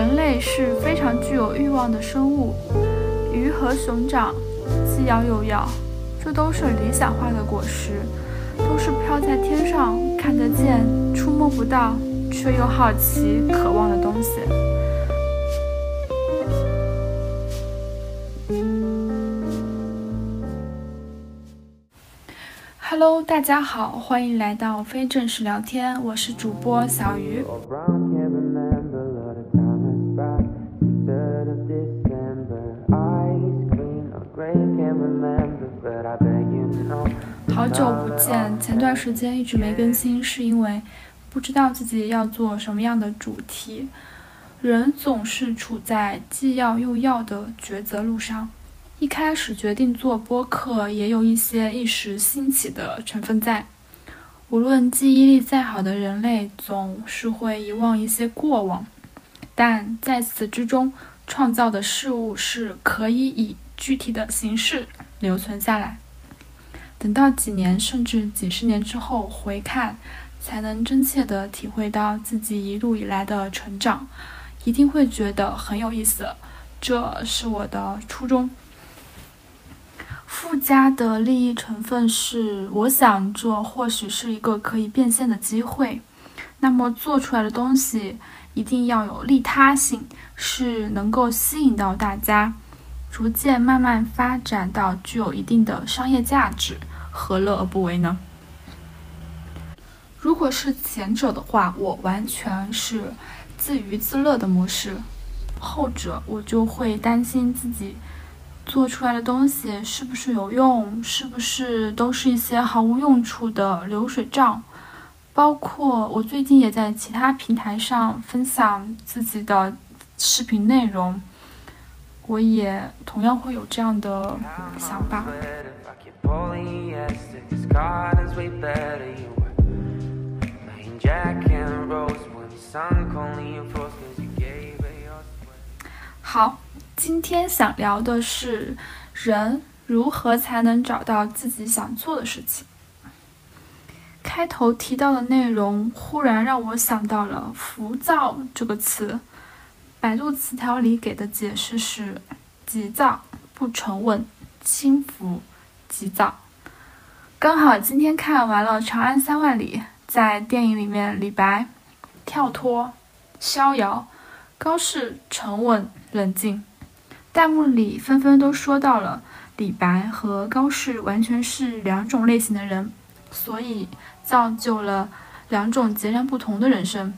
人类是非常具有欲望的生物，鱼和熊掌，既要又要，这都是理想化的果实，都是飘在天上看得见、触摸不到，却又好奇、渴望的东西。Hello，大家好，欢迎来到非正式聊天，我是主播小鱼。好久不见，前段时间一直没更新，是因为不知道自己要做什么样的主题。人总是处在既要又要的抉择路上。一开始决定做播客，也有一些一时兴起的成分在。无论记忆力再好的人类，总是会遗忘一些过往，但在此之中，创造的事物是可以以具体的形式留存下来。等到几年甚至几十年之后回看，才能真切地体会到自己一路以来的成长，一定会觉得很有意思。这是我的初衷。附加的利益成分是，我想这或许是一个可以变现的机会。那么做出来的东西一定要有利他性，是能够吸引到大家，逐渐慢慢发展到具有一定的商业价值，何乐而不为呢？如果是前者的话，我完全是自娱自乐的模式；后者，我就会担心自己。做出来的东西是不是有用？是不是都是一些毫无用处的流水账？包括我最近也在其他平台上分享自己的视频内容，我也同样会有这样的想法。好。今天想聊的是，人如何才能找到自己想做的事情。开头提到的内容，忽然让我想到了“浮躁”这个词。百度词条里给的解释是：急躁、不沉稳、轻浮、急躁。刚好今天看完了《长安三万里》，在电影里面，李白跳脱、逍遥，高适沉稳冷静。弹幕里纷纷都说到了李白和高适完全是两种类型的人，所以造就了两种截然不同的人生。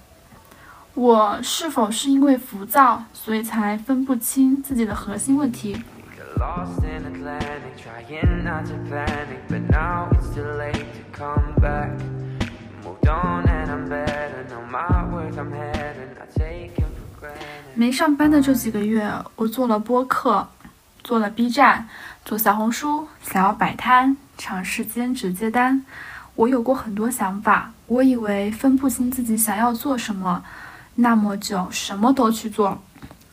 我是否是因为浮躁，所以才分不清自己的核心问题？没上班的这几个月，我做了播客，做了 B 站，做小红书，想要摆摊，尝试兼职接单。我有过很多想法，我以为分不清自己想要做什么，那么就什么都去做，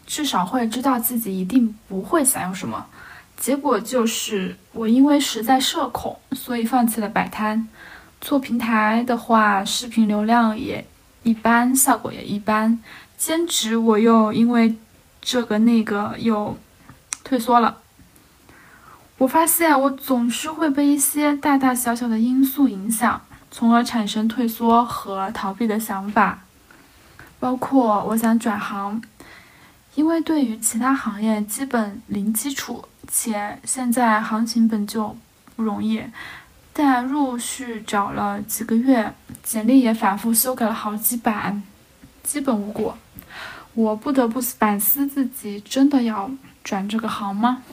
至少会知道自己一定不会想要什么。结果就是，我因为实在社恐，所以放弃了摆摊。做平台的话，视频流量也一般，效果也一般。兼职我又因为这个那个又退缩了。我发现我总是会被一些大大小小的因素影响，从而产生退缩和逃避的想法。包括我想转行，因为对于其他行业基本零基础，且现在行情本就不容易，但陆续找了几个月，简历也反复修改了好几版，基本无果。我不得不反思自己，真的要转这个行吗？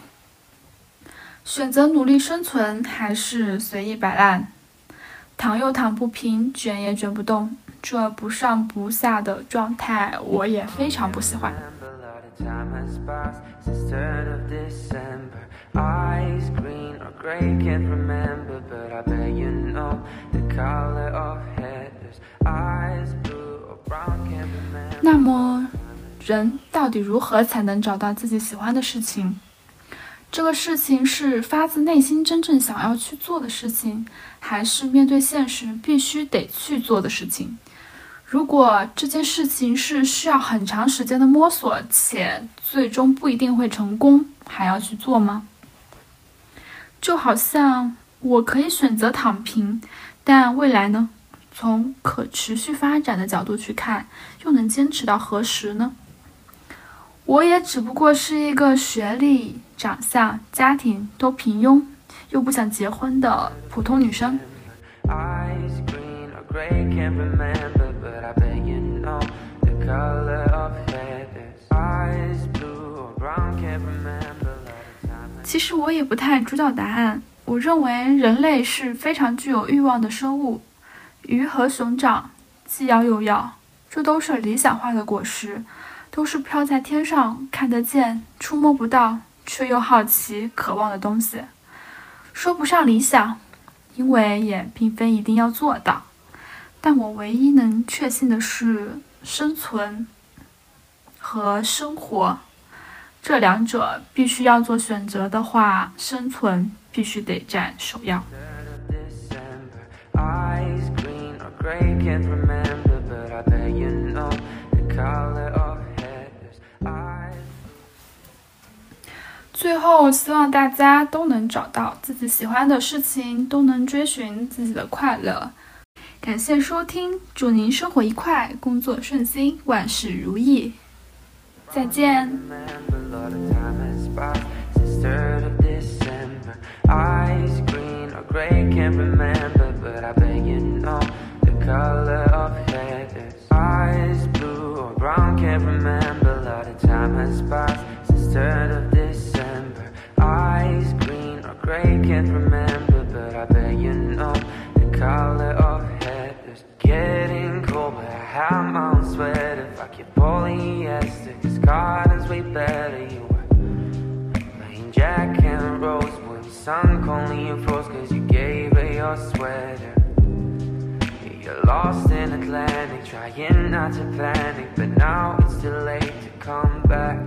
选择努力生存，还是随意摆烂？躺又躺不平，卷也卷不动，这不上不下的状态，我也非常不喜欢。那么。人到底如何才能找到自己喜欢的事情？这个事情是发自内心真正想要去做的事情，还是面对现实必须得去做的事情？如果这件事情是需要很长时间的摸索，且最终不一定会成功，还要去做吗？就好像我可以选择躺平，但未来呢？从可持续发展的角度去看，又能坚持到何时呢？我也只不过是一个学历、长相、家庭都平庸，又不想结婚的普通女生。其实我也不太知道答案。我认为人类是非常具有欲望的生物，鱼和熊掌既要又要，这都是理想化的果实，都是飘在天上看得见、触摸不到却又好奇、渴望的东西。说不上理想，因为也并非一定要做到。但我唯一能确信的是，生存和生活这两者必须要做选择的话，生存必须得占首要。最后，希望大家都能找到自己喜欢的事情，都能追寻自己的快乐。感谢收听，祝您生活愉快，工作顺心，万事如意。再见。I'm lost in Atlantic, trying not to panic But now it's too late to come back.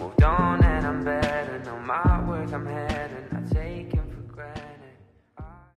Moved on